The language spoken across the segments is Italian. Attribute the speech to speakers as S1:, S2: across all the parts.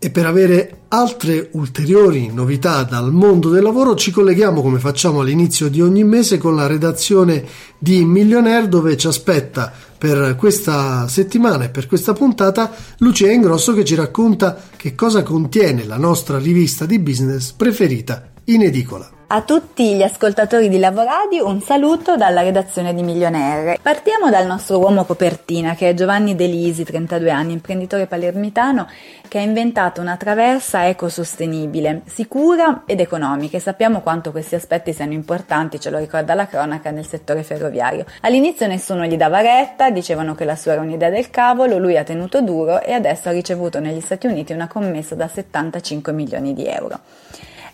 S1: E per avere altre ulteriori novità dal mondo del lavoro ci colleghiamo come facciamo all'inizio di ogni mese con la redazione di Millionaire dove ci aspetta per questa settimana e per questa puntata Lucia Ingrosso che ci racconta che cosa contiene la nostra rivista di business preferita in edicola.
S2: A tutti gli ascoltatori di Lavoradi un saluto dalla redazione di Milionaire. Partiamo dal nostro uomo copertina che è Giovanni Delisi, 32 anni, imprenditore palermitano che ha inventato una traversa ecosostenibile, sicura ed economica e sappiamo quanto questi aspetti siano importanti, ce lo ricorda la cronaca nel settore ferroviario. All'inizio nessuno gli dava retta, dicevano che la sua era un'idea del cavolo, lui ha tenuto duro e adesso ha ricevuto negli Stati Uniti una commessa da 75 milioni di euro.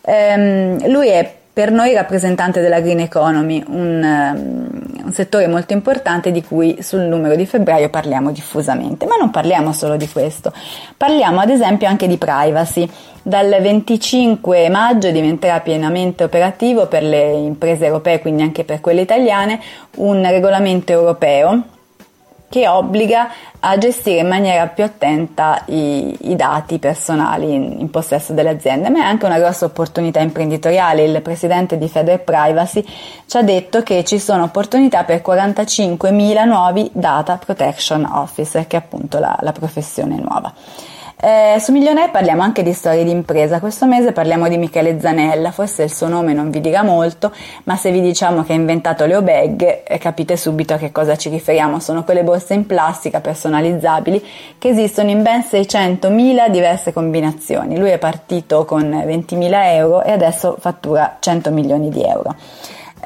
S2: Ehm, lui è per noi rappresentante della green economy, un, um, un, settore molto importante di cui sul numero di febbraio parliamo diffusamente, ma non parliamo solo di questo, parliamo ad esempio anche di privacy. Dal 25 maggio diventerà pienamente operativo per le imprese europee, quindi anche per quelle italiane, un regolamento europeo che obbliga a gestire in maniera più attenta i, i dati personali in, in, possesso delle aziende, ma è anche una grossa opportunità imprenditoriale. Il presidente di Feder Privacy ci ha detto che ci sono opportunità per 45.000 nuovi data protection officer, che è appunto la, la professione nuova. Eh, su Milionaire parliamo anche di storie di impresa. Questo mese parliamo di Michele Zanella, forse il suo nome non vi dirà molto, ma se vi diciamo che ha inventato le O-Bag eh, capite subito a che cosa ci riferiamo. Sono quelle borse in plastica personalizzabili che esistono in ben 600.000 diverse combinazioni. Lui è partito con 20.000 euro e adesso fattura 100 milioni di euro.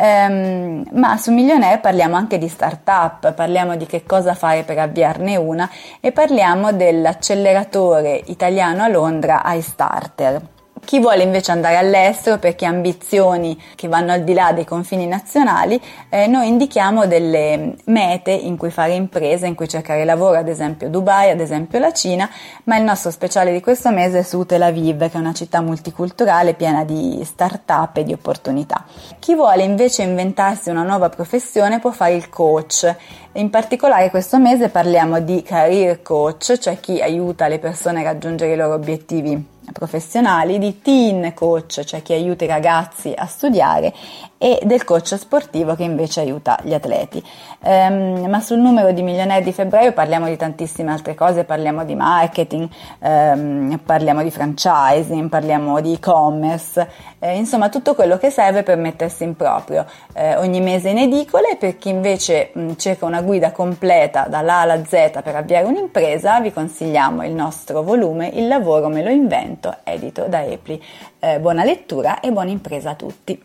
S2: Um, ma su Millionaire parliamo anche di startup, parliamo di che cosa fare per avviarne una e parliamo dell'acceleratore italiano a Londra iStarter. Chi vuole invece andare all'estero perché ha ambizioni che vanno al di là dei confini nazionali, eh, noi indichiamo delle mete in cui fare impresa, in cui cercare lavoro, ad esempio Dubai, ad esempio la Cina, ma il nostro speciale di questo mese è su Tel Aviv, che è una città multiculturale piena di start-up e di opportunità. Chi vuole invece inventarsi una nuova professione può fare il coach. In particolare questo mese parliamo di career coach, cioè chi aiuta le persone a raggiungere i loro obiettivi professionali, di teen coach, cioè chi aiuta i ragazzi a studiare, e del coach sportivo che invece aiuta gli atleti. Um, ma sul numero di milionari di febbraio parliamo di tantissime altre cose, parliamo di marketing, um, parliamo di franchising, parliamo di e-commerce, eh, insomma tutto quello che serve per mettersi in proprio eh, ogni mese in edicole. Per chi invece mh, cerca una guida completa dall'A alla Z per avviare un'impresa, vi consigliamo il nostro volume Il lavoro me lo invento, edito da Epli. Eh, buona lettura e buona impresa a tutti.